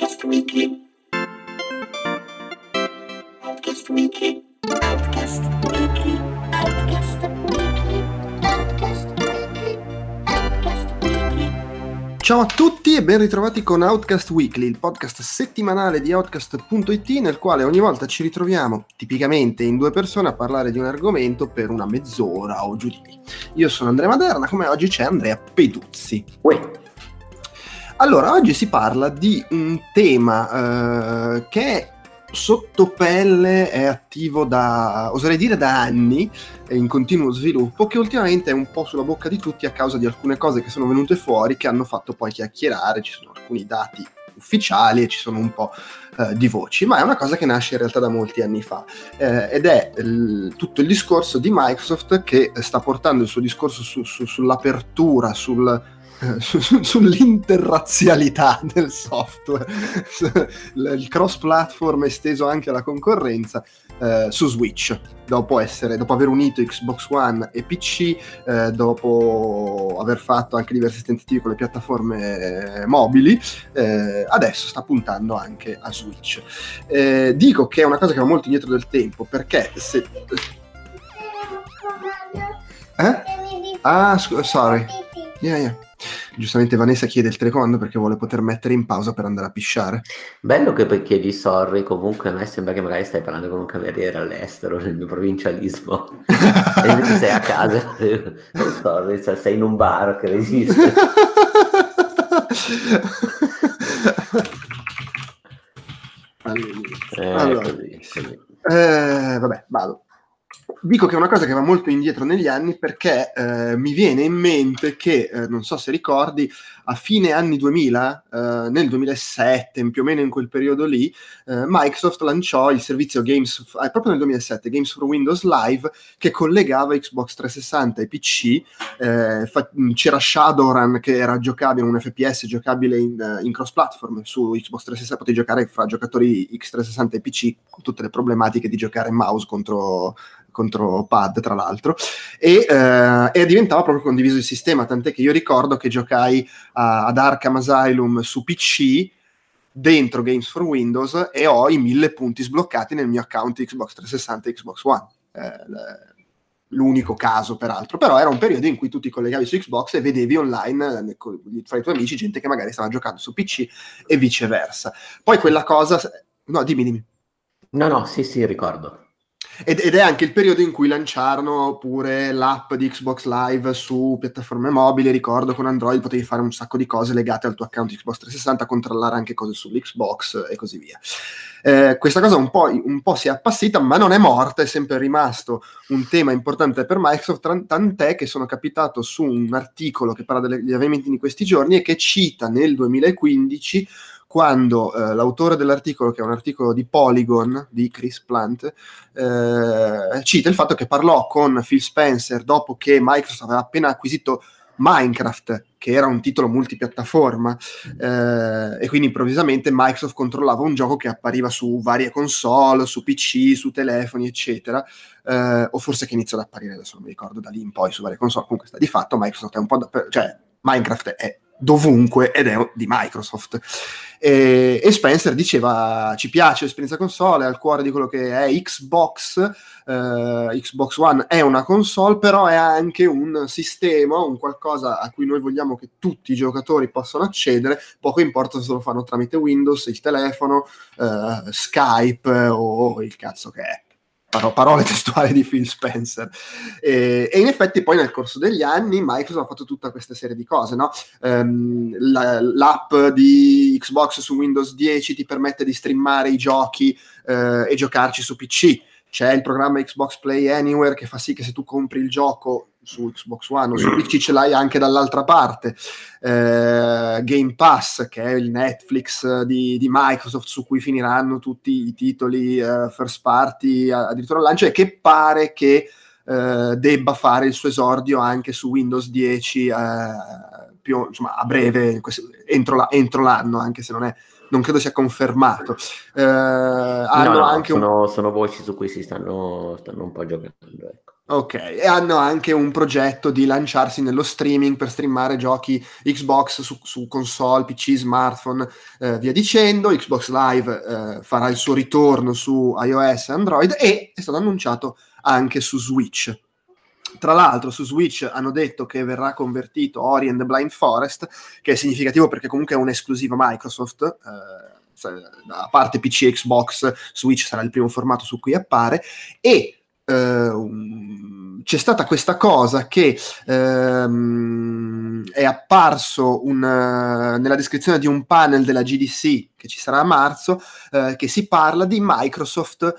Outcast Weekly. Outcast Weekly. Outcast Weekly. Outcast Weekly. Outcast Weekly. Outcast Weekly. Ciao a tutti e ben ritrovati con Outcast Weekly, il podcast settimanale di Outcast.it nel quale ogni volta ci ritroviamo tipicamente in due persone a parlare di un argomento per una mezz'ora o giù di lì. Io sono Andrea Maderna, come oggi c'è Andrea Peduzzi. Uè, Allora, oggi si parla di un tema eh, che è sotto pelle, è attivo da, oserei dire da anni, è in continuo sviluppo, che ultimamente è un po' sulla bocca di tutti a causa di alcune cose che sono venute fuori, che hanno fatto poi chiacchierare, ci sono alcuni dati ufficiali e ci sono un po' eh, di voci, ma è una cosa che nasce in realtà da molti anni fa eh, ed è il- tutto il discorso di Microsoft che sta portando il suo discorso su- su- sull'apertura, sul, su- su- sull'interrazzialità del software, il il cross platform esteso anche alla concorrenza eh, su Switch, dopo, essere, dopo aver unito Xbox One e PC, eh, dopo aver fatto anche diversi tentativi con le piattaforme eh, mobili, eh, adesso sta puntando anche a Switch. Eh, dico che è una cosa che va molto indietro del tempo perché se... Eh? Ah, scu- sorry. Yeah, yeah. Giustamente Vanessa chiede il telecomando perché vuole poter mettere in pausa per andare a pisciare. bello che poi chiedi sorry, comunque a me sembra che magari stai parlando con un cameriere all'estero, nel mio provincialismo, e invece sei a casa, sorry, cioè, sei in un bar che resiste. Allora. Eh, Allora. così, così. Eh, vabbè, vado. Dico che è una cosa che va molto indietro negli anni perché eh, mi viene in mente che, eh, non so se ricordi, a fine anni 2000, eh, nel 2007, più o meno in quel periodo lì, eh, Microsoft lanciò il servizio Games, eh, proprio nel 2007, Games for Windows Live, che collegava Xbox 360 e PC. eh, fa- c'era Shadowrun che era giocabile, un FPS giocabile in, eh, in cross-platform su Xbox 360, potevi giocare fra giocatori X360 e PC, con tutte le problematiche di giocare mouse contro contro pad tra l'altro e, eh, e diventava proprio condiviso il sistema tant'è che io ricordo che giocai a- ad Arkham Asylum su PC dentro Games for Windows e ho i mille punti sbloccati nel mio account Xbox 360 e Xbox One. Eh, l'unico caso peraltro. Però era un periodo in cui tu ti collegavi su Xbox e vedevi online eh, fra i tuoi amici gente che magari stava giocando su PC e viceversa. Poi quella cosa no dimmi dimmi. No, no, sì, sì, ricordo. Ed, ed è anche il periodo in cui lanciarono pure l'app di Xbox Live su piattaforme mobili. Ricordo con Android potevi fare un sacco di cose legate al tuo account Xbox 360, controllare anche cose sull'Xbox e così via. Eh, questa cosa un po', un po' si è appassita, ma non è morta, è sempre rimasto un tema importante per Microsoft, tant'è che sono capitato su un articolo che parla degli avvenimenti di questi giorni e che cita nel 2015 quando eh, l'autore dell'articolo, che è un articolo di Polygon di Chris Plant, eh, cita il fatto che parlò con Phil Spencer dopo che Microsoft aveva appena acquisito Minecraft, che era un titolo multipiattaforma, eh, e quindi improvvisamente Microsoft controllava un gioco che appariva su varie console, su PC, su telefoni, eccetera, eh, o forse che iniziò ad apparire, adesso non mi ricordo, da lì in poi su varie console, comunque sta di fatto, Microsoft è un po' da, cioè Minecraft è dovunque ed è di Microsoft. E, e Spencer diceva ci piace l'esperienza console, è al cuore di quello che è Xbox, eh, Xbox One è una console, però è anche un sistema, un qualcosa a cui noi vogliamo che tutti i giocatori possano accedere, poco importa se lo fanno tramite Windows, il telefono, eh, Skype o il cazzo che è. Paro- parole testuali di Phil Spencer. E, e in effetti poi nel corso degli anni Microsoft ha fatto tutta questa serie di cose, no? Ehm, la- l'app di Xbox su Windows 10 ti permette di streamare i giochi eh, e giocarci su PC. C'è il programma Xbox Play Anywhere che fa sì che se tu compri il gioco su Xbox One o su PC ce l'hai anche dall'altra parte. Eh, Game Pass, che è il Netflix di, di Microsoft su cui finiranno tutti i titoli eh, first party addirittura al lancio e che pare che eh, debba fare il suo esordio anche su Windows 10 eh, più, insomma, a breve, entro, la- entro l'anno, anche se non è non credo sia confermato. Eh, hanno No, no, anche un sono, sono voci su cui si stanno, stanno un po' giocando. Ecco. Ok, e hanno anche un progetto di lanciarsi nello streaming per streamare giochi Xbox su, su console, PC, smartphone, eh, via dicendo. Xbox Live eh, farà il suo ritorno su iOS e Android e è stato annunciato anche su Switch. Tra l'altro su Switch hanno detto che verrà convertito Ori and the Blind Forest, che è significativo perché comunque è un'esclusiva Microsoft. Eh, a parte PC e Xbox, Switch sarà il primo formato su cui appare e Uh, c'è stata questa cosa che uh, è apparso un, uh, nella descrizione di un panel della GDC che ci sarà a marzo, eh, che si parla di Microsoft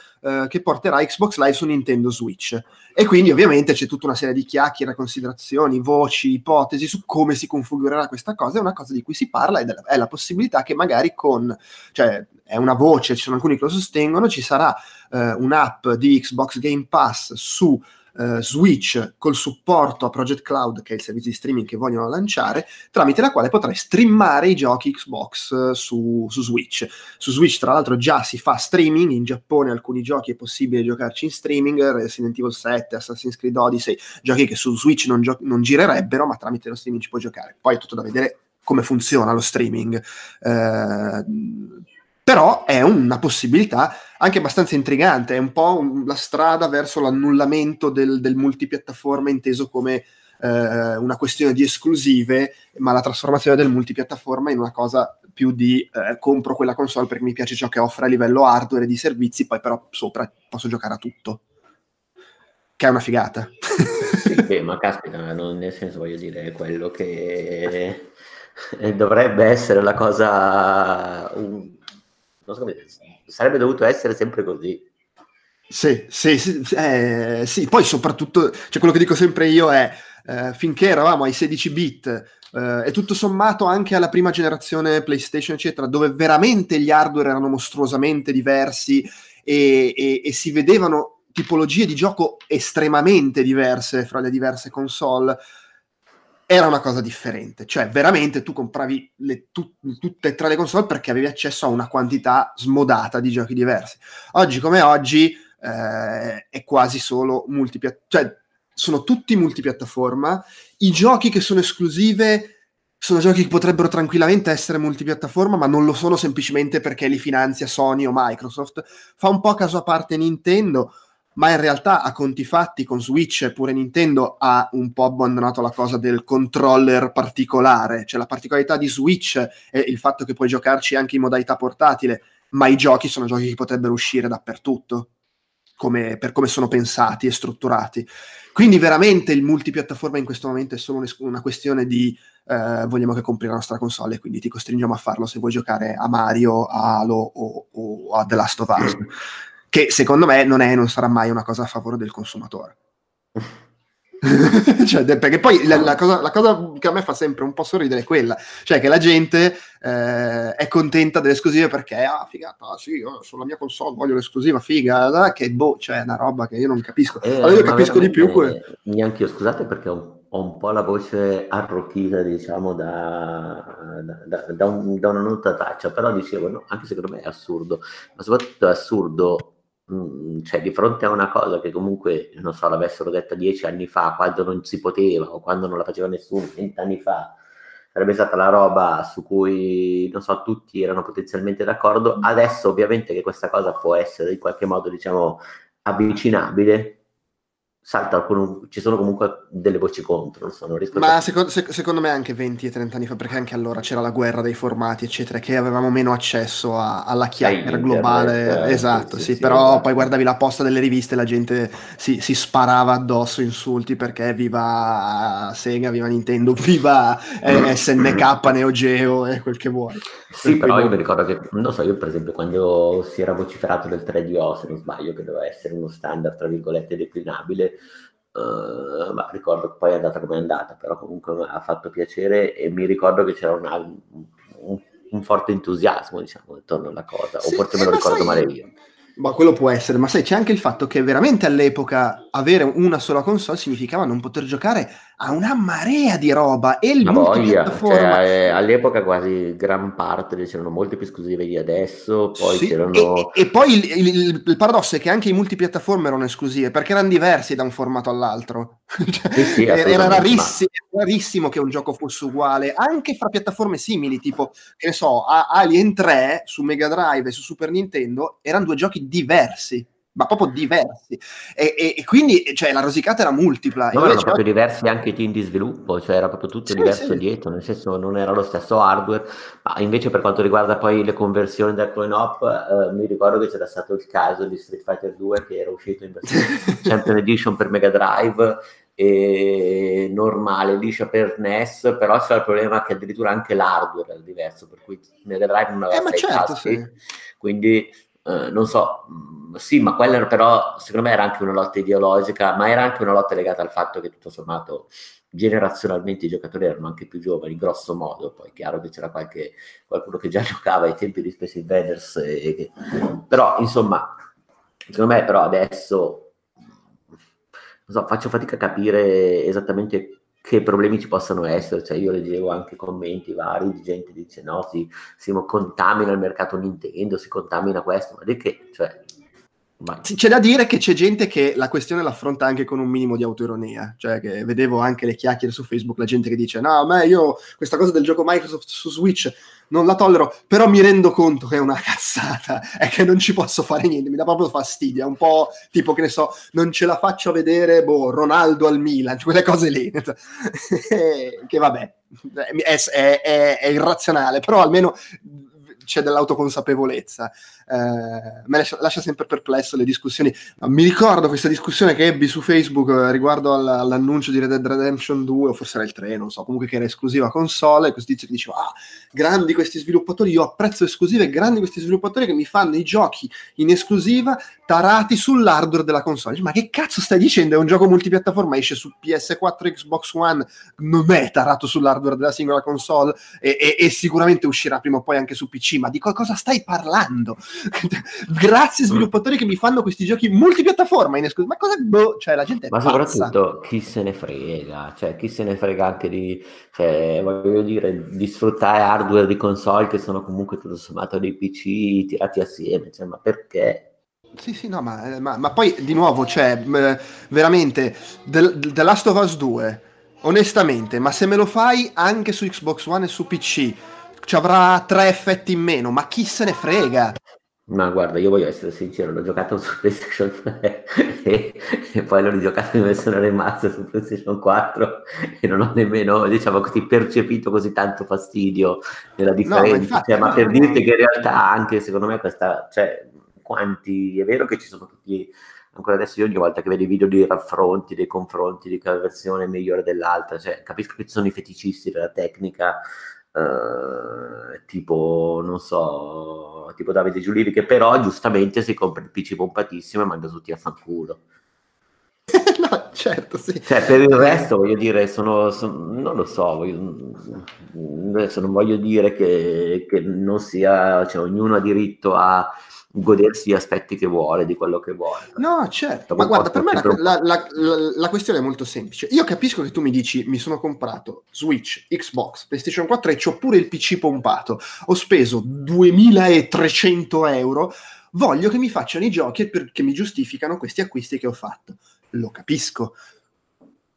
che porterà Xbox Live su Nintendo Switch. E quindi ovviamente c'è tutta una serie di chiacchiere, considerazioni, voci, ipotesi su come si configurerà questa cosa. È una cosa di cui si parla ed è la possibilità che magari con, cioè è una voce, ci sono alcuni che lo sostengono, ci sarà eh, un'app di Xbox Game Pass su Uh, Switch col supporto a Project Cloud, che è il servizio di streaming che vogliono lanciare, tramite la quale potrai streamare i giochi Xbox uh, su, su, Switch. Su Switch, tra l'altro, già si fa streaming. In Giappone alcuni giochi è possibile giocarci in streaming, Resident Evil 7, Assassin's Creed Odyssey, giochi che su Switch non, gio- non girerebbero, ma tramite lo streaming ci puoi giocare. Poi è tutto da vedere come funziona lo streaming. Uh, però è una possibilità anche abbastanza intrigante, è un po' un, la strada verso l'annullamento del, del multipiattaforma inteso come eh, una questione di esclusive, ma la trasformazione del multipiattaforma in una cosa più di eh, compro quella console perché mi piace ciò che offre a livello hardware e di servizi, poi però sopra posso giocare a tutto. Che è una figata. Sì, beh, ma caspita, non, nel senso voglio dire, è quello che dovrebbe essere la cosa... Un sarebbe dovuto essere sempre così. Sì, sì, sì, eh, sì, poi soprattutto, cioè quello che dico sempre io è, eh, finché eravamo ai 16 bit eh, e tutto sommato anche alla prima generazione PlayStation, eccetera, dove veramente gli hardware erano mostruosamente diversi e, e, e si vedevano tipologie di gioco estremamente diverse fra le diverse console, era una cosa differente, cioè veramente tu compravi le, tu, tutte e tre le console perché avevi accesso a una quantità smodata di giochi diversi. Oggi come oggi eh, è quasi solo multipiattaforma, cioè sono tutti multipiattaforma, i giochi che sono esclusive sono giochi che potrebbero tranquillamente essere multipiattaforma, ma non lo sono semplicemente perché li finanzia Sony o Microsoft. Fa un po' caso a parte Nintendo, ma in realtà a conti fatti con Switch pure Nintendo ha un po' abbandonato la cosa del controller particolare, cioè la particolarità di Switch è il fatto che puoi giocarci anche in modalità portatile, ma i giochi sono giochi che potrebbero uscire dappertutto, come, per come sono pensati e strutturati. Quindi veramente il multipiattaforma in questo momento è solo una questione di eh, vogliamo che compri la nostra console quindi ti costringiamo a farlo se vuoi giocare a Mario, a Halo o, o a The Last of Us che secondo me non è e non sarà mai una cosa a favore del consumatore. cioè, perché poi la, la, cosa, la, cosa, che a me fa sempre un po' sorridere è quella, cioè che la gente eh, è contenta delle esclusive perché, ah, figata, sì, sulla mia console voglio l'esclusiva, figa, che boh, cioè è una roba che io non capisco. Eh, allora io capisco di più. Que- neanche io, scusate perché ho, ho, un po' la voce arrocchita, diciamo, da, da, da, un, da una nota traccia, però dicevo, no, anche secondo me è assurdo, ma soprattutto è assurdo Mm, cioè di fronte a una cosa che comunque, non so, l'avessero detta dieci anni fa, quando non si poteva o quando non la faceva nessuno, vent'anni fa, sarebbe stata la roba su cui, non so, tutti erano potenzialmente d'accordo. Adesso ovviamente che questa cosa può essere in qualche modo, diciamo, avvicinabile, salta con, ci sono comunque delle voci contro. So, Ma a... secondo, sec- secondo, me anche 20 e 30 anni fa, perché anche allora c'era la guerra dei formati, eccetera, che avevamo meno accesso a, alla chiacchiera globale. Eh, esatto, sì, sì, sì però esatto. poi guardavi la posta delle riviste e la gente si, si, sparava addosso insulti perché viva Sega, viva Nintendo, viva eh, SNK, Neo Geo e quel che vuoi. Sì, però io mi ricordo che, non so, io per esempio quando si era vociferato del 3DO, se non sbaglio, che doveva essere uno standard, tra virgolette, declinabile, uh, ma ricordo che poi è andata come è andata, però comunque ha fatto piacere e mi ricordo che c'era una, un, un, forte entusiasmo, diciamo, intorno alla cosa, o forse me lo ricordo sai... male io. Ma quello può essere, ma sai, c'è anche il fatto che veramente all'epoca avere una sola console significava non poter giocare ha una marea di roba e il Ma multipiattaforma. cioè, eh, all'epoca quasi gran parte c'erano molte più esclusive di adesso, poi Sì, c'erano... e, e poi il, il- il paradosso è che anche i multipiattaforma erano esclusive perché erano diversi da un formato all'altro. Cioè, Sì, sì, era rarissimo, rarissimo che un gioco fosse uguale, anche fra piattaforme simili, tipo, che ne so, Alien 3 su Mega Drive e su Super Nintendo erano due giochi diversi, ma proprio diversi. E, e- e quindi cioè, la rosicata era multipla. No, erano proprio diversi anche i team di sviluppo, cioè era proprio tutto Sì, diverso sì. dietro, nel senso non era lo stesso hardware, ma invece per quanto riguarda poi le conversioni del coin-op, eh, mi ricordo che c'era stato il caso di Street Fighter 2 che era uscito in versione Champion Edition per Mega Drive e normale liscia per NES, però c'era il problema che addirittura anche l'hardware era diverso, per cui Mega Drive non aveva Eh, certo, sì. quindi eh, non so, mh, sì, ma quella però secondo me era anche una lotta ideologica, ma era anche una lotta legata al fatto che tutto sommato generazionalmente i giocatori erano anche più giovani, grosso modo, poi è chiaro che c'era qualche, qualcuno che già giocava ai tempi di Space Invaders, e, che- però insomma, secondo me però adesso non so, faccio fatica a capire esattamente che problemi ci possano essere, cioè io leggevo anche commenti vari di gente che dice no, si, si contamina il mercato Nintendo, si contamina questo, ma di che, cioè, ma- C'è da dire che c'è gente che la questione l'affronta anche con un minimo di autoironia, cioè che vedevo anche le chiacchiere su Facebook, la gente che dice no, a me io questa cosa del gioco Microsoft su Switch non la tollero, però mi rendo conto che è una cazzata e che non ci posso fare niente, mi dà proprio fastidio, è un po' tipo che ne so, non ce la faccio vedere, boh, Ronaldo al Milan, quelle cose lì, che vabbè, è, è- è- è irrazionale, però almeno c'è dell'autoconsapevolezza. Eh, me lascia, lascia sempre perplesso le discussioni. Mi ricordo questa discussione che ebbi su Facebook eh, riguardo all- all'annuncio di Red Dead Redemption 2, o forse era il 3, non so, comunque che era esclusiva console, e questo tizio che diceva, ah, grandi questi sviluppatori, io apprezzo esclusive, grandi questi sviluppatori che mi fanno i giochi in esclusiva tarati sull'hardware della console. Ma che cazzo stai dicendo? È un gioco multipiattaforma, esce su PS4, Xbox One, non è tarato sull'hardware della singola console e, e- e sicuramente uscirà prima o poi anche su PC, ma di co- cosa stai parlando? Grazie sviluppatori che mi fanno questi giochi multipiattaforma in esclusiva. Ma cosa boh, cioè la gente è Ma pazza. soprattutto chi se ne frega, cioè chi se ne frega anche di, cioè, voglio dire, di sfruttare hardware di console che sono comunque tutto sommato dei PC tirati assieme, cioè, ma perché? Sì, sì, no, ma, ma- ma poi di nuovo, cioè, mh, veramente, The, The Last of Us 2, onestamente, ma se me lo fai anche su Xbox One e su PC, ci avrà tre effetti in meno, ma chi se ne frega? Ma guarda, io voglio essere sincero, l'ho giocato su PlayStation 3 e, e poi l'ho rigiocato in versione remaster su PlayStation 4 e non ho nemmeno, diciamo così, percepito così tanto fastidio nella differenza. infatti, Cioè, ma no, per no. dirti che in realtà anche secondo me questa, cioè, quanti, è vero che ci sono tutti, ancora adesso io ogni volta che vedo i video di raffronti, dei confronti di quella versione è migliore dell'altra, cioè, capisco che ci sono i feticisti della tecnica, eh, tipo, non so, tipo Davide Giulivi, che però giustamente si compra il PC pompatissimo e manda tutti a fanculo. no, certo, sì. Cioè, per il resto, voglio dire, sono, son- non lo so, voglio- adesso non voglio dire che, che non sia, cioè, ognuno ha diritto a godersi gli aspetti che vuole, di quello che vuole. No, certo, ma guarda, per me la, la- la- la questione è molto semplice. Io capisco che tu mi dici, mi sono comprato Switch, Xbox, PlayStation 4 e c'ho pure il PC pompato. Ho speso 2300 euro, voglio che mi facciano i giochi per- che mi giustificano questi acquisti che ho fatto. Lo capisco.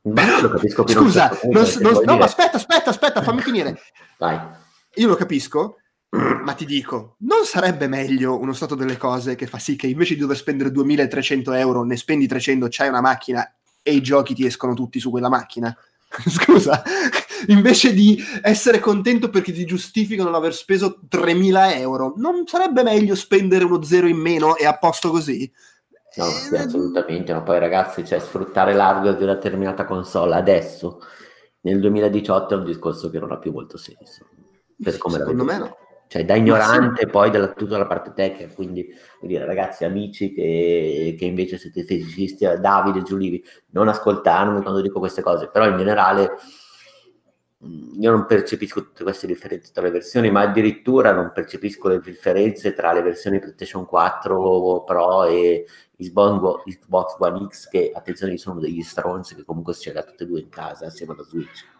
Io lo capisco un Scusa, certo non- perché non- vuol no, ma aspetta, aspetta, aspetta, fammi finire. Vai. Io lo capisco, ma ti dico, non sarebbe meglio uno stato delle cose che fa sì che invece di dover spendere 2300 euro, ne spendi 300, c'hai una macchina e i giochi ti escono tutti su quella macchina? Scusa, invece di essere contento perché ti giustificano l'aver speso 3000 euro, non sarebbe meglio spendere uno zero in meno e a posto così? No, sì, Eh, assolutamente, ma poi ragazzi, cioè, sfruttare l'hardware di una determinata console adesso, nel 2018, è un discorso che non ha più molto senso. Per come Secondo me no. Cioè, da ignorante poi della tutta la parte tecnica, quindi vuol dire, ragazzi, amici che, che invece siete feticisti, eh, Davide, Giulivi, non ascoltarmi quando dico queste cose, però in generale mm, io non percepisco tutte queste differenze tra le versioni, ma addirittura non percepisco le differenze tra le versioni PlayStation 4 Pro e Xbox One X, che attenzione, sono degli stronzi che comunque si ce l'ha tutte e due in casa assieme alla Switch.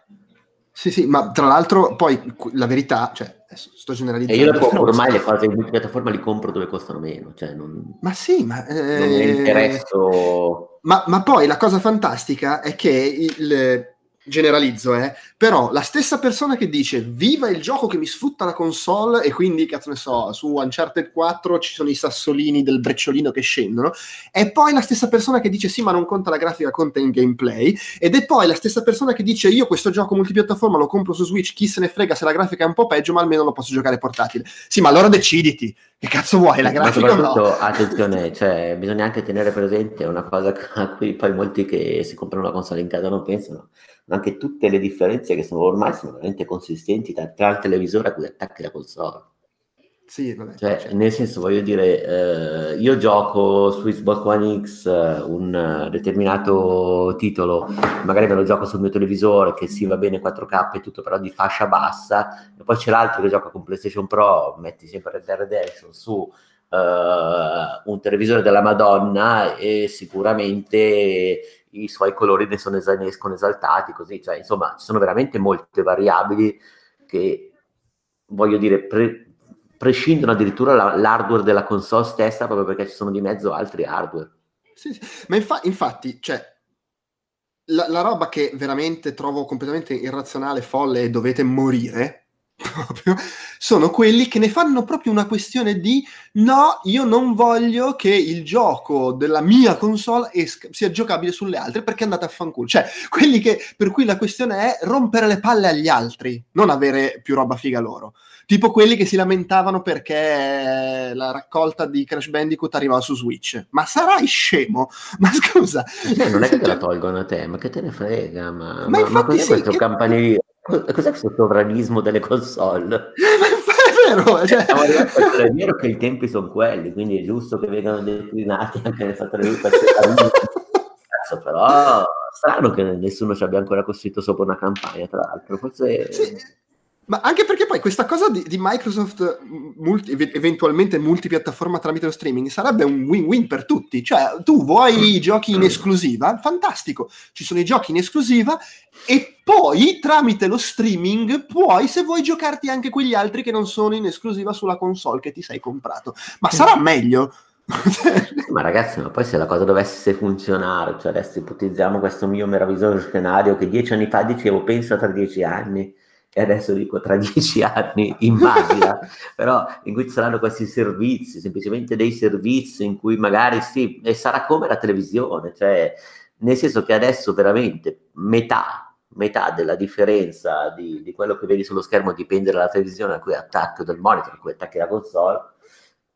Sì, sì, ma tra l'altro poi la verità, cioè, sto generalizzando. E io dopo, ormai le cose in multipiattaforma li compro dove costano meno, cioè non, ma sì, ma... Eh, non mi interesso... Ma, ma, poi la cosa fantastica è che il, generalizzo, eh, però la stessa persona che dice viva il gioco che mi sfrutta la console e quindi, cazzo ne so, su Uncharted 4 ci sono i sassolini del brecciolino che scendono, è poi la stessa persona che dice sì ma non conta la grafica, conta il gameplay, ed è poi la stessa persona che dice io questo gioco multipiattaforma lo compro su Switch, chi se ne frega se la grafica è un po' peggio, ma almeno lo posso giocare portatile. Sì, ma allora deciditi, che cazzo vuoi, la grafica soprattutto, no? attenzione, cioè, bisogna anche tenere presente una cosa a cui poi molti che si comprano una console in casa non pensano, ma anche tutte le differenze che sono ormai sono veramente consistenti tra, tra il televisore a cui attacchi la console. Sì, vabbè, cioè, certo. nel senso, voglio dire, eh, io gioco su Xbox One X eh, un determinato titolo, magari me lo gioco sul mio televisore, che sì, va bene 4K e tutto, però di fascia bassa, e poi c'è l'altro che gioca con PlayStation Pro, metti sempre Red Dead Redemption su uh, un televisore della Madonna e sicuramente i suoi colori ne sono es- escono esaltati, così, cioè, insomma, ci sono veramente molte variabili che, voglio dire, pre- prescindono addirittura la- l'hardware della console stessa proprio perché ci sono di mezzo altri hardware. Sì, sì. ma infa- infatti, cioè, la, la roba che veramente trovo completamente irrazionale, folle e dovete morire proprio, sono quelli che ne fanno proprio una questione di no, io non voglio che il gioco della mia console esca, sia giocabile sulle altre perché andate a fanculo. Cioè, quelli che, per cui la questione è rompere le palle agli altri, non avere più roba figa loro. Tipo quelli che si lamentavano perché la raccolta di Crash Bandicoot arrivava su Switch. Ma sarai scemo? Ma scusa. Eh, non è che te la tolgono a te, ma che te ne frega? Ma, ma, ma, ma cos'è sì, questo che... campanile? Cos'è questo sovranismo delle console? è vero, cioè... è vero che i tempi sono quelli, quindi è giusto che vengano declinati anche nel fatto di Cazzo, però strano che nessuno ci abbia ancora costruito sopra una campagna, tra l'altro. Forse... Sì ma anche perché poi questa cosa di, di Microsoft multi, eventualmente multipiattaforma tramite lo streaming sarebbe un win-win per tutti. Cioè, tu vuoi i giochi in esclusiva? Fantastico, ci sono i giochi in esclusiva e poi tramite lo streaming puoi, se vuoi, giocarti anche quegli altri che non sono in esclusiva sulla console che ti sei comprato. Ma sarà meglio? ma ragazzi, ma poi se la cosa dovesse funzionare, cioè adesso ipotizziamo questo mio meraviglioso scenario che dieci anni fa dicevo pensa tra dieci anni e adesso dico tra dieci anni, immagina, però in cui ci saranno questi servizi, semplicemente dei servizi in cui magari sì, e sarà come la televisione, cioè nel senso che adesso veramente metà, metà della differenza di, di quello che vedi sullo schermo dipende dalla televisione a cui attacchi, del monitor a cui attacchi la console,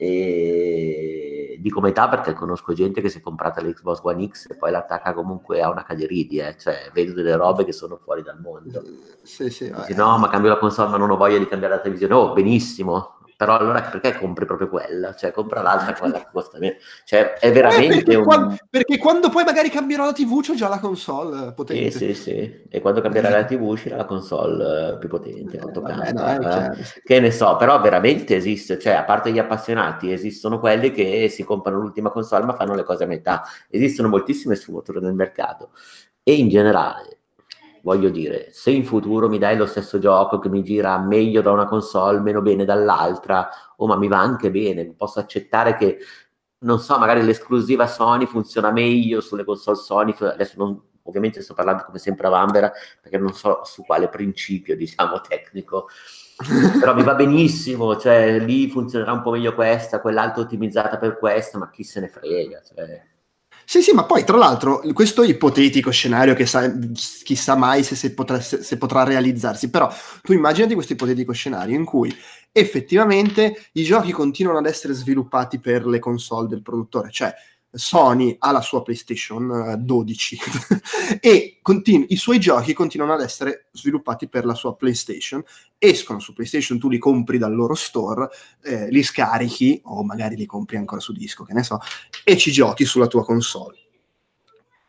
e dico metà perché conosco gente che si è comprata l'Xbox One X e poi l'attacca comunque a una caderidi, eh? cioè vedo delle robe che sono fuori dal mondo. Sì, sì, Dici, no, ma cambio la console ma non ho voglia di cambiare la televisione. Oh, benissimo, però allora perché compri proprio quella? Cioè, compra l'altra, quella che costa meno. Cioè, è veramente eh, perché, un... quando, perché quando poi magari cambierò la TV c'ho già la console potente. Sì, sì, sì. E quando cambierà la TV uscirà la console più potente, 8K. Eh, no, eh. Che ne so, però veramente esiste, cioè, a parte gli appassionati, esistono quelli che si comprano l'ultima console ma fanno le cose a metà. Esistono moltissime sfumature nel mercato. E in generale, voglio dire, se in futuro mi dai lo stesso gioco che mi gira meglio da una console, meno bene dall'altra, oh, ma mi va anche bene, posso accettare che, non so, magari l'esclusiva Sony funziona meglio sulle console Sony, adesso non, ovviamente sto parlando come sempre a Vanvera, perché non so su quale principio, diciamo, tecnico, però mi va benissimo, cioè lì funzionerà un po' meglio questa, quell'altra ottimizzata per questa, ma chi se ne frega, cioè sì, sì, ma poi tra l'altro questo ipotetico scenario che sa, chissà mai se, se, potrà, se, se, potrà, realizzarsi, però tu immaginati questo ipotetico scenario in cui effettivamente i giochi continuano ad essere sviluppati per le console del produttore, cioè Sony ha la sua PlayStation 12 eh, e continu- i suoi giochi continuano ad essere sviluppati per la sua PlayStation, escono su PlayStation, tu li compri dal loro store, eh, li scarichi o magari li compri ancora su disco, che ne so, e ci giochi sulla tua console.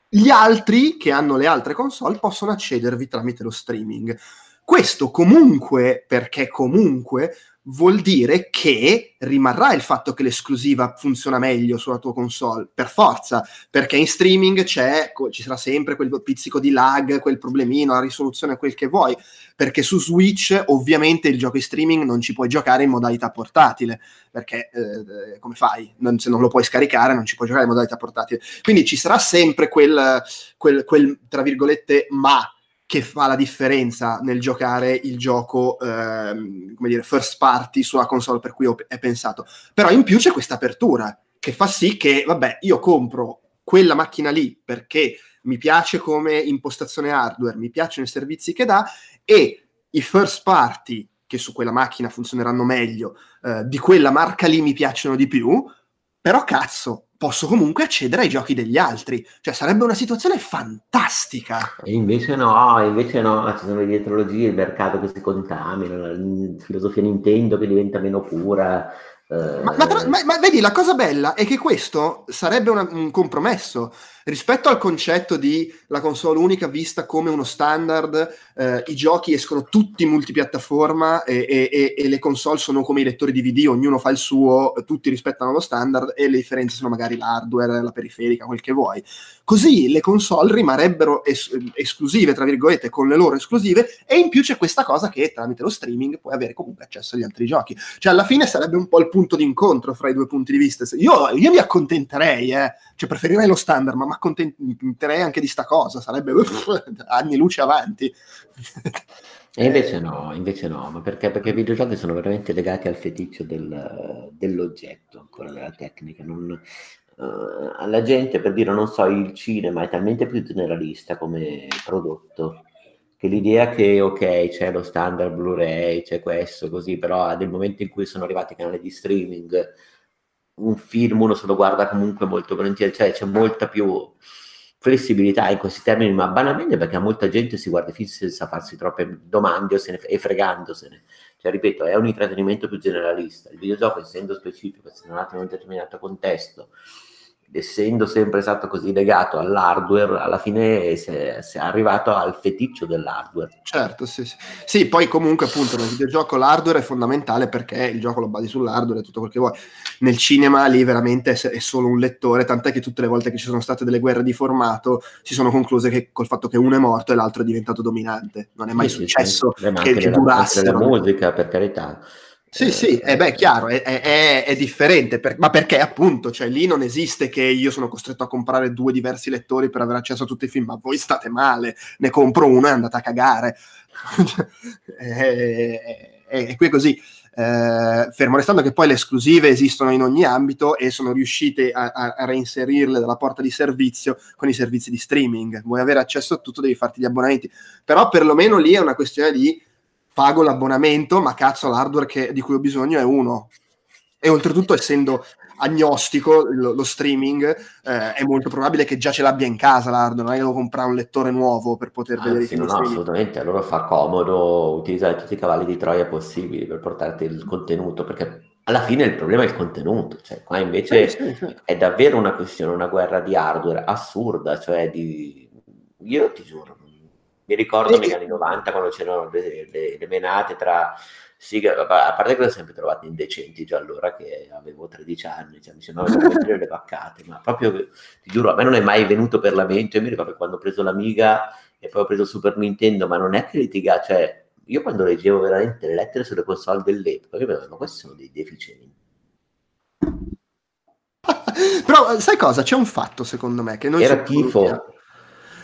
Gli altri che hanno le altre console possono accedervi tramite lo streaming. Questo comunque, perché comunque vuol dire che rimarrà il fatto che l'esclusiva funziona meglio sulla tua console, per forza, perché in streaming ci sarà sempre quel pizzico di lag, quel problemino, la risoluzione, quel che vuoi, perché su Switch ovviamente il gioco in streaming non ci puoi giocare in modalità portatile, perché eh, come fai? Non, se non lo puoi scaricare non ci puoi giocare in modalità portatile. Quindi ci sarà sempre quel, quel, quel tra virgolette, ma che fa la differenza nel giocare il gioco, ehm, come dire, first party sulla console per cui è pensato. Però in più c'è questa apertura che fa sì che, vabbè, io compro quella macchina lì perché mi piace come impostazione hardware, mi piacciono i servizi che dà e i first party che su quella macchina funzioneranno meglio, eh, di quella marca lì mi piacciono di più, però cazzo, posso comunque accedere ai giochi degli altri. Cioè, sarebbe una situazione fantastica. E invece no, invece no, ci sono le dietrologie, il mercato che si contamina, la filosofia Nintendo che diventa meno pura. Eh... Ma, ma, ma, ma, vedi, la cosa bella è che questo sarebbe una, un compromesso rispetto al concetto di la console unica vista come uno standard, eh, i giochi escono tutti multipiattaforma e, e, e, le console sono come i lettori DVD, ognuno fa il suo, tutti rispettano lo standard e le differenze sono magari l'hardware, la periferica, quel che vuoi. Così le console rimarrebbero es- esclusive, tra virgolette, con le loro esclusive e in più c'è questa cosa che tramite lo streaming puoi avere comunque accesso agli altri giochi. Cioè alla fine sarebbe un po' il punto di incontro fra i due punti di vista. Io, io mi accontenterei, eh. cioè preferirei lo standard, ma mi accontenterei anche di sta cosa, sarebbe uff, anni luce avanti. E invece no, invece no, ma perché? Perché i videogiochi sono veramente legati al feticcio del, dell'oggetto, ancora della tecnica. Non, uh, alla gente, per dire, non so, il cinema è talmente più generalista come prodotto che l'idea che, ok, c'è lo standard Blu-ray, c'è questo, così, però nel momento in cui sono arrivati i canali di streaming, un film uno se lo guarda comunque molto volentieri, cioè c'è molta più flessibilità in questi termini, ma banalmente perché a molta gente si guarda i film senza farsi troppe domande ne, e fregandosene. Cioè, ripeto, è un intrattenimento più generalista. Il videogioco, essendo specifico, essendo nato in un determinato contesto, essendo sempre stato così legato all'hardware, alla fine si è, si è arrivato al feticcio dell'hardware. Certo, sì, sì. Sì, poi comunque appunto nel videogioco l'hardware è fondamentale perché il gioco lo basi sull'hardware e tutto quel che vuoi. Nel cinema lì veramente è, solo un lettore, tant'è che tutte le volte che ci sono state delle guerre di formato si sono concluse che col fatto che uno è morto e l'altro è diventato dominante. Non è mai sì, successo sì, che, che durasse. La musica, per carità sì, sì, eh, beh, chiaro, è, è, è differente, per, ma perché appunto, cioè lì non esiste che io sono costretto a comprare due diversi lettori per avere accesso a tutti i film, ma voi state male, ne compro uno e andate a cagare. e qui è così. Eh, fermo restando che poi le esclusive esistono in ogni ambito e sono riuscite a, a, a, reinserirle dalla porta di servizio con i servizi di streaming. Vuoi avere accesso a tutto, devi farti gli abbonamenti. Però perlomeno lì è una questione di pago l'abbonamento, ma cazzo l'hardware che, di cui ho bisogno è uno. E oltretutto, essendo agnostico lo, lo streaming, eh, è molto probabile che già ce l'abbia in casa l'hardware, non è che devo comprare un lettore nuovo per poter Anzi, vedere i film. No, assolutamente, allora fa comodo utilizzare tutti i cavalli di Troia possibili per portarti il contenuto, perché alla fine il problema è il contenuto, cioè qua invece sì, sì, sì. è davvero una questione, una guerra di hardware assurda, cioè di... Io ti giuro, mi ricordo negli anni 90 quando c'erano le, le, le menate tra sì, a parte che l'ho sempre trovato indecenti già allora che avevo 13 anni, cioè mi sembrava di le vaccate, ma proprio, ti giuro, a me non è mai venuto per la mente, io mi ricordo quando ho preso l'Amiga e poi ho preso il Super Nintendo, ma non è che litiga, cioè io quando leggevo veramente le lettere sulle console dell'epoca, io mi dicevo, ma questi sono dei deficienti. Però sai cosa? C'è un fatto secondo me che noi... Era tifo.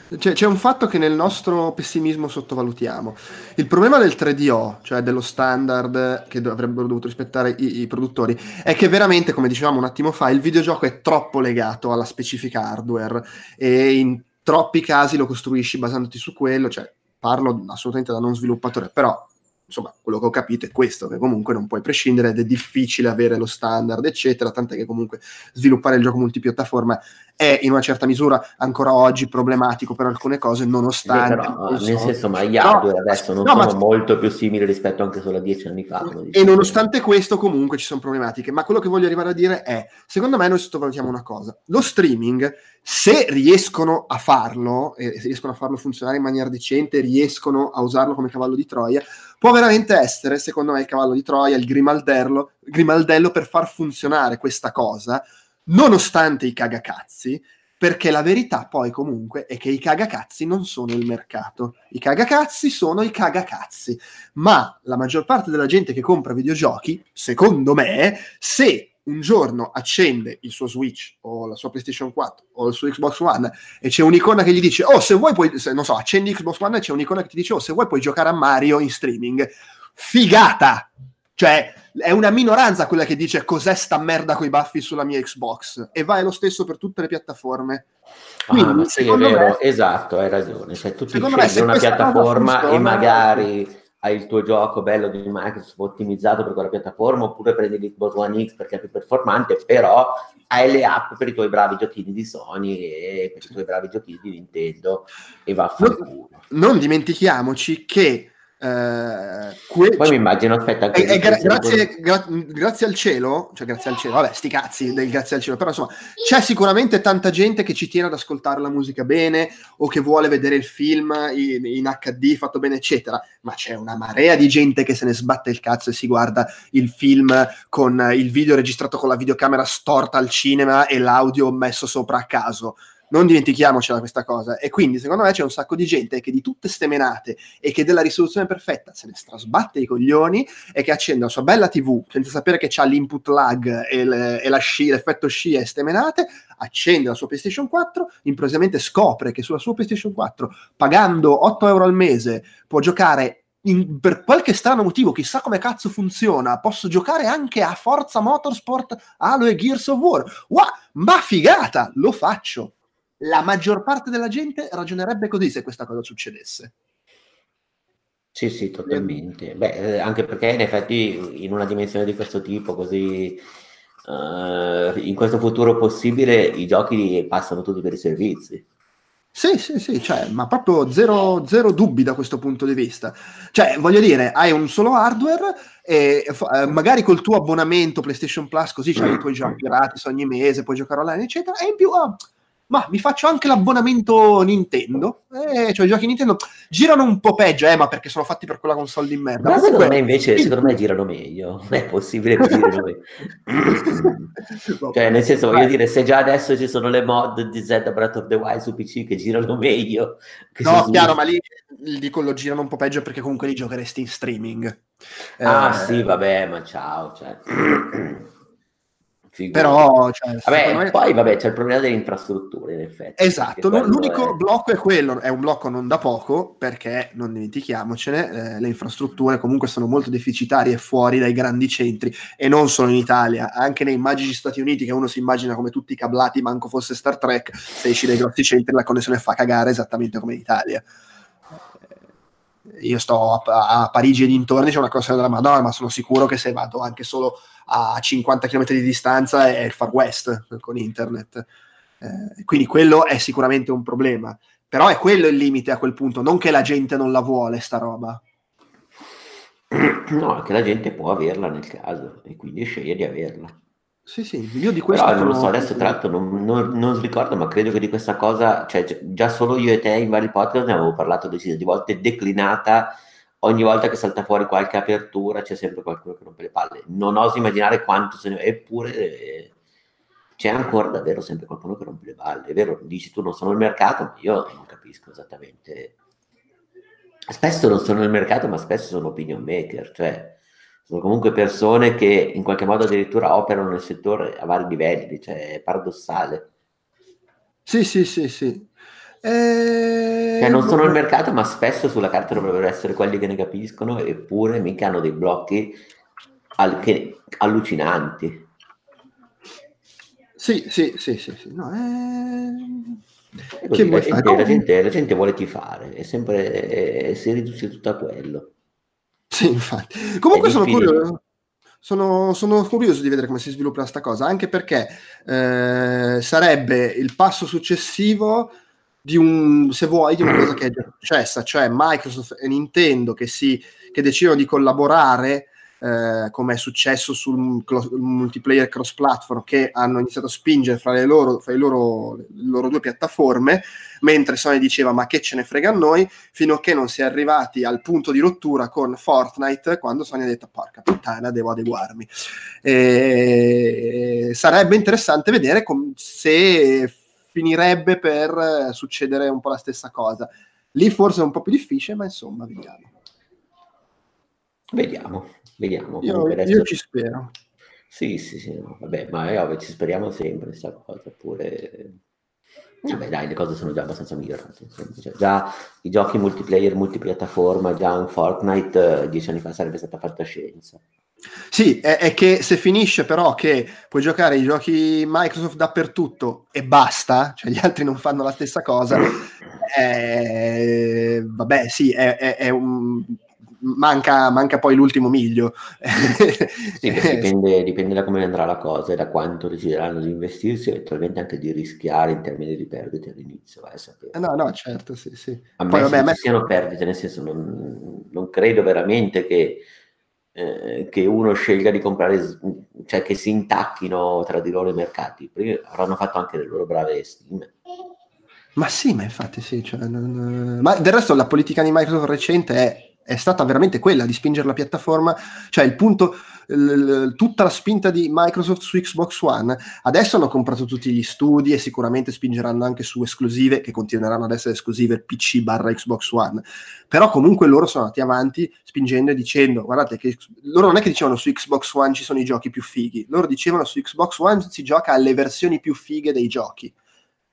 C'è, c'è, un fatto che nel nostro pessimismo sottovalutiamo. Il problema del 3DO, cioè dello standard che avrebbero dovuto rispettare i, i, produttori, è che veramente, come dicevamo un attimo fa, il videogioco è troppo legato alla specifica hardware e in troppi casi lo costruisci basandoti su quello, cioè parlo assolutamente da non sviluppatore, però insomma, quello che ho capito è questo, che comunque non puoi prescindere ed è difficile avere lo standard, eccetera, tant'è che comunque sviluppare il gioco multipiattaforma è in una certa misura ancora oggi problematico per alcune cose, nonostante... Sì, però, nel senso, ma gli hardware no, adesso non no, sono ma... molto più simili rispetto anche solo a dieci anni fa. E nonostante questo comunque ci sono problematiche, ma quello che voglio arrivare a dire è, secondo me noi sottovalutiamo una cosa, lo streaming, se riescono a farlo, e se riescono a farlo funzionare in maniera decente, riescono a usarlo come cavallo di Troia, può veramente essere, secondo me, il cavallo di Troia, il grimaldello, grimaldello per far funzionare questa cosa, nonostante i cagacazzi, perché la verità poi comunque è che i cagacazzi non sono il mercato, i cagacazzi sono i cagacazzi, ma la maggior parte della gente che compra videogiochi, secondo me, se un giorno accende il suo Switch o la sua PlayStation 4 o il suo Xbox One e c'è un'icona che gli dice oh se vuoi puoi, se, non so, accendi Xbox One e c'è un'icona che ti dice oh se vuoi puoi giocare a Mario in streaming. Figata cioè è una minoranza quella che dice cos'è sta merda coi baffi sulla mia Xbox? E va è lo stesso per tutte le piattaforme. Quindi, ah, sì, è vero, me, esatto, hai ragione. Cioè, tu ti scegli una piattaforma funziona, e magari hai il tuo gioco bello di Microsoft ottimizzato per quella piattaforma oppure prendi l'Xbox One X perché è più performante, però hai le app per i tuoi bravi giochini di Sony e per i tuoi bravi giochini di Nintendo e va a fare non, non dimentichiamoci che eh, que- Poi mi immagino, aspetta, eh, eh, gra- grazie, gra- grazie, al cielo, cioè grazie al cielo, vabbè, sti cazzi del grazie al cielo, però insomma c'è sicuramente tanta gente che ci tiene ad ascoltare la musica bene o che vuole vedere il film in, in, HD fatto bene, eccetera, ma c'è una marea di gente che se ne sbatte il cazzo e si guarda il film con il video registrato con la videocamera storta al cinema e l'audio messo sopra a caso non dimentichiamocela questa cosa. E quindi, secondo me, c'è un sacco di gente che di tutte ste menate e che della risoluzione perfetta se ne strasbatte i coglioni e che accende la sua bella TV senza sapere che c'ha l'input lag e, le, e sci, l'effetto scia e ste menate, accende la sua PlayStation 4, improvvisamente scopre che sulla sua PlayStation 4, pagando 8 euro al mese, può giocare in, per qualche strano motivo, chissà come cazzo funziona, posso giocare anche a Forza Motorsport, Halo e Gears of War. Wow, ma figata, lo faccio la maggior parte della gente ragionerebbe così se questa cosa succedesse. Sì, sì, totalmente. Beh, eh, anche perché in effetti in una dimensione di questo tipo, così uh, in questo futuro possibile, i giochi passano tutti per i servizi. Sì, sì, sì, cioè, ma proprio zero, zero, dubbi da questo punto di vista. Cioè, voglio dire, hai un solo hardware e eh, magari col tuo abbonamento PlayStation Plus, così c'hai i tuoi giochi gratis ogni mese, puoi giocare online, eccetera, e in più... Oh, ma mi faccio anche l'abbonamento Nintendo. Eh, cioè i giochi Nintendo girano un po' peggio, eh, ma perché sono fatti per quella console di merda. Ma secondo me invece, secondo me girano meglio. Non è possibile che girino meglio. cioè, nel senso, voglio dire, se già adesso ci sono le mod di Zelda Breath of the Wild su PC che girano meglio. Che no, chiaro, ma lì dico lo girano un po' peggio perché comunque li giocheresti in streaming. Ah, eh, sì, vabbè, ma ciao, cioè... Figura. Però, cioè, vabbè, me... poi vabbè, c'è il problema delle infrastrutture, in effetti. Esatto, l'unico è... blocco è quello, è un blocco non da poco, perché non dimentichiamocene, eh, le infrastrutture comunque sono molto deficitarie fuori dai grandi centri e non solo in Italia, anche nei magici Stati Uniti che uno si immagina come tutti i cablati, manco fosse Star Trek, se esci dai grossi centri la connessione fa cagare esattamente come in Italia io sto a, a, Parigi e dintorni, c'è una cosa della Madonna, ma sono sicuro che se vado anche solo a 50 km di distanza è il Far West con internet. Eh, quindi quello è sicuramente un problema. Però è quello il limite a quel punto, non che la gente non la vuole sta roba. No, che la gente può averla nel caso e quindi sceglie di averla. Sì, sì, io di questo... Però non lo so, adesso tra l'altro non, non, non, ricordo, ma credo che di questa cosa, cioè già solo io e te in vari podcast ne avevo parlato decine di volte, declinata, ogni volta che salta fuori qualche apertura c'è sempre qualcuno che rompe le palle. Non oso immaginare quanto se ne... Eppure eh, c'è ancora davvero sempre qualcuno che rompe le palle. È vero, dici tu non sono il mercato, ma io non capisco esattamente... Spesso non sono il mercato, ma spesso sono opinion maker, cioè sono comunque persone che in qualche modo addirittura operano nel settore a vari livelli, cioè è paradossale. Sì, sì, sì, sì. Eh... Cioè, non sono il mercato, ma spesso sulla carta dovrebbero essere quelli che ne capiscono, eppure mica hanno dei blocchi al- che... allucinanti. Sì, sì, sì, sì, sì. No, eh... Così, la, gente, la, gente, la, gente, vuole tifare, è sempre, è, si riduce tutto a quello. Sì, infatti. Comunque sono curioso, sono, sono curioso di vedere come si svilupperà sta cosa, anche perché eh, sarebbe il passo successivo di un, se vuoi, di una cosa che è già successa, cioè Microsoft e Nintendo che, si, che decidono di collaborare, eh, come è successo sul multiplayer cross-platform, che hanno iniziato a spingere fra le loro, fra i loro, le loro due piattaforme, mentre Sony diceva ma che ce ne frega a noi, fino a che non si è arrivati al punto di rottura con Fortnite, quando Sony ha detto porca puttana, devo adeguarmi. E sarebbe interessante vedere com- se finirebbe per succedere un po' la stessa cosa. Lì forse è un po' più difficile, ma insomma, vediamo. Vediamo, vediamo. Io, adesso- io ci spero. Sì, sì, sì, no, vabbè, ma è ovvio, ci speriamo sempre questa cosa, pure... Vabbè, dai, le cose sono già abbastanza migliorate. cioè, già i giochi multiplayer, multipiattaforma, già un Fortnite eh, dieci anni fa sarebbe stata fantascienza. Sì, è, è che se finisce però che puoi giocare i giochi Microsoft dappertutto e basta, cioè gli altri non fanno la stessa cosa, eh, vabbè sì, è, è- è un... Manca, manca poi l'ultimo miglio. Sì, dipende, dipende da come andrà la cosa e da quanto decideranno di investirsi eventualmente anche di rischiare in termini di perdite all'inizio, vai a sapere. Eh, No, no, certo, sì, sì. Ammesso Poi vabbè, a che me- ci siano perdite, nel senso non, non credo veramente che, eh, che uno scelga di comprare, cioè che si intacchino tra di loro i mercati. Perché avranno fatto anche le loro brave stime. Ma sì, ma infatti sì. cioè, non- Ma del resto la politica di Microsoft recente è, è stata veramente quella di spingere la piattaforma, cioè il punto, l- tutta la spinta di Microsoft su Xbox One. Adesso hanno comprato tutti gli studi e sicuramente spingeranno anche su esclusive, che continueranno ad essere esclusive PC barra Xbox One. Però comunque loro sono andati avanti spingendo e dicendo, guardate che loro non è che dicevano su Xbox One ci sono i giochi più fighi, loro dicevano su Xbox One si gioca alle versioni più fighe dei giochi.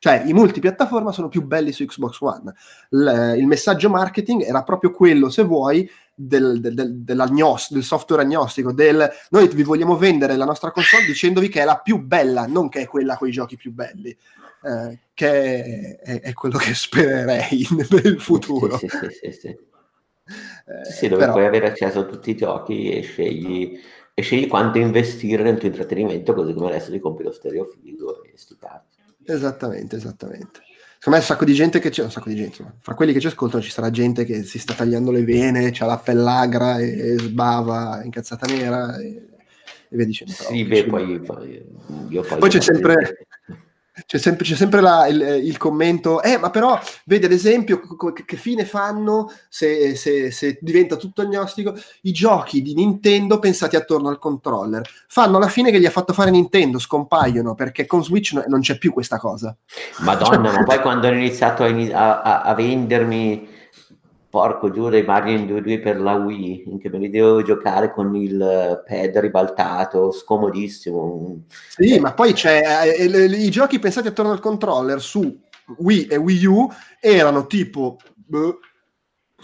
Cioè, i multipiattaforma sono più belli su Xbox One. Il, il messaggio marketing era proprio quello, se vuoi, del, del, del, software agnostico, del noi vi vogliamo vendere la nostra console dicendovi che è la più bella, non che è quella con i giochi più belli, eh, che è, è quello che spererei per il futuro. Sì, sì, sì, sì, sì. Eh, sì, dove però- puoi avere accesso a tutti i giochi e scegli, e scegli quanto investire nel tuo intrattenimento, così come adesso ti compri lo stereo figo e sti cazzi. Esattamente, esattamente. Secondo me un sacco di gente che c'è, un sacco di gente, insomma, fra quelli che ci ascoltano ci sarà gente che si sta tagliando le vene, c'ha la pellagra e, e sbava incazzata nera e, e via dicendo. Sì, beh, poi, poi... Poi c'è sempre- C'è sempre, c'è sempre la- il, il commento, eh, ma però vedi ad esempio co- che fine fanno se, se- se diventa tutto agnostico i giochi di Nintendo pensati attorno al controller. Fanno la fine che gli ha fatto fare Nintendo, scompaiono perché con Switch no- non c'è più questa cosa. Madonna, ma poi quando hanno iniziato a, ini- a- a- a vendermi, porco giù, dei Mario in 2D per la Wii, in che me li devo giocare con il eh, pad ribaltato, scomodissimo. Sì, Eh, ma poi c'è eh, i giochi pensati attorno al controller su Wii e Wii U erano tipo boh,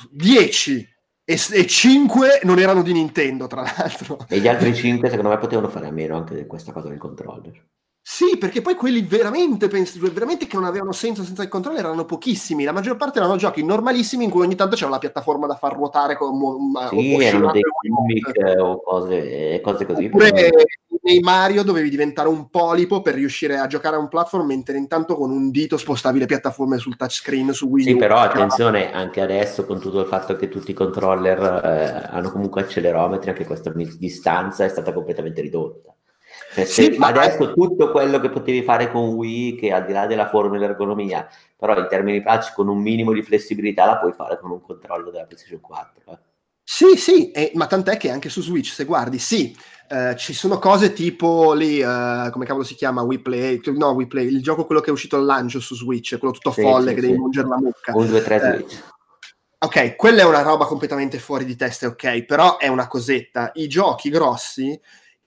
10 e, s- e 5 non erano di Nintendo, tra l'altro. E gli altri 5 secondo me potevano fare a meno anche di questa cosa del controller. Sì, perché poi quelli veramente, pens- veramente che non avevano senso senza il controller erano pochissimi. La maggior parte erano giochi normalissimi in cui ogni tanto c'era la piattaforma da far ruotare con ma- Sì, o- erano dei gimmick eh, o cose, cose così. Oppure però- nei Mario dovevi diventare un polipo per riuscire a giocare a un platform, mentre intanto con un dito spostavi le piattaforme sul touchscreen su Wii Sì, però attenzione, anche adesso con tutto il fatto che tutti i controller eh, hanno comunque accelerometri, anche questa distanza è stata completamente ridotta. Cioè, Sì, ma- adesso tutto quello che potevi fare con Wii, che al di là della forma e dell'ergonomia, però in termini pratici con un minimo di flessibilità la puoi fare con un controllo della PlayStation 4. eh. Sì, sì, e- ma tant'è che anche su Switch, se guardi, sì, eh, ci sono cose tipo lì, eh, come cavolo si chiama, We Play, no, We Play, il gioco quello che è uscito al lancio su Switch, quello tutto Sì, folle sì, che sì. devi mungere la mucca. Un 2-3 Eh, Switch. Ok, quella è una roba completamente fuori di testa, ok, però è una cosetta. I giochi grossi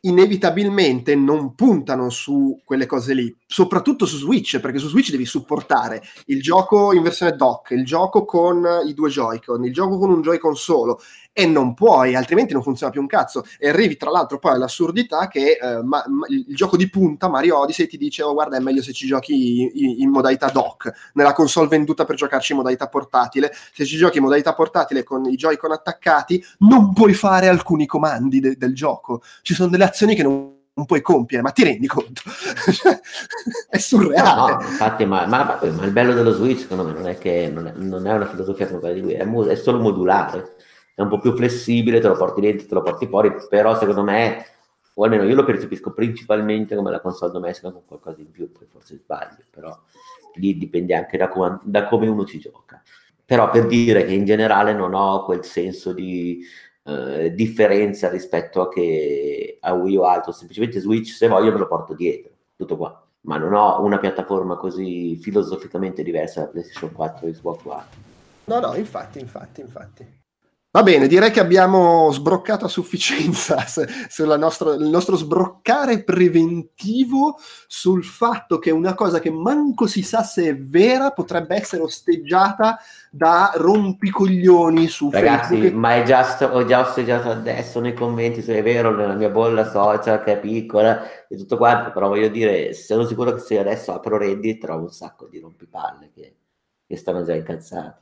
inevitabilmente non puntano su quelle cose lì. Soprattutto su Switch, perché su Switch devi supportare il gioco in versione dock, il gioco con i due Joy-Con, il gioco con un Joy-Con solo e non puoi, altrimenti non funziona più un cazzo. E arrivi tra l'altro poi all'assurdità che eh, ma, ma, il gioco di punta, Mario Odyssey, ti dice oh guarda è meglio se ci giochi in, in, modalità dock, nella console venduta per giocarci in modalità portatile, se ci giochi in modalità portatile con i Joy-Con attaccati non puoi fare alcuni comandi de- del gioco, ci sono delle azioni che non non puoi compiere, ma ti rendi conto? è surreale. No, infatti, ma, ma, ma, il bello dello Switch, secondo me, non è che non è, non è una filosofia come quella di lui, è, è, solo modulare è un po' più flessibile, te lo porti dentro, te lo porti fuori, però secondo me, o almeno io lo percepisco principalmente come la console domestica con qualcosa in più, poi forse sbaglio, però lì dipende anche da, com- da come uno ci gioca. Però per dire che in generale non ho quel senso di eh, differenza rispetto a, che, a Wii o altro, semplicemente Switch se voglio me lo porto dietro, tutto qua. Ma non ho una piattaforma così filosoficamente diversa da PlayStation 4 e Xbox One. No, no, infatti, infatti, infatti. Va bene, direi che abbiamo sbroccato a sufficienza sul nostro, sbroccare preventivo sul fatto che una cosa che manco si sa se è vera potrebbe essere osteggiata da rompicoglioni su Ragazzi, Facebook. ma è già, ho già osteggiato adesso nei commenti se è vero, nella mia bolla social che è piccola e tutto quanto, però voglio dire, sono sicuro che se adesso apro Reddit trovo un sacco di rompipalle che, che stanno già incazzati.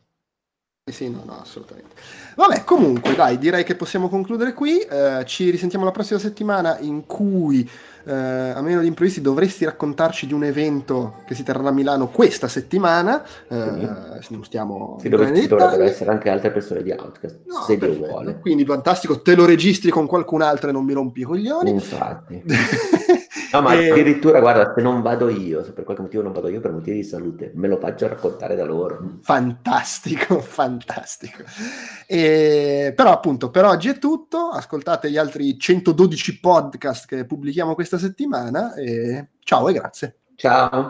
Sì, no, no, assolutamente. Vabbè, comunque, dai, direi che possiamo concludere qui. Eh, ci risentiamo la prossima settimana in cui, eh, a meno di imprevisti, dovresti raccontarci di un evento che si terrà a Milano questa settimana. Eh, non stiamo... Sì, dove ci dovrebbero essere anche altre persone di Outcast, no, se Dio vuole. Quindi fantastico, te lo registri con qualcun altro e non mi rompi i coglioni. Infatti. No, ma e... addirittura, guarda, se non vado io, se per qualche motivo non vado io per motivi di salute, me lo faccio raccontare da loro. Fantastico, fantastico. E... Però appunto, per oggi è tutto. Ascoltate gli altri 112 podcast che pubblichiamo questa settimana e ciao e grazie. Ciao.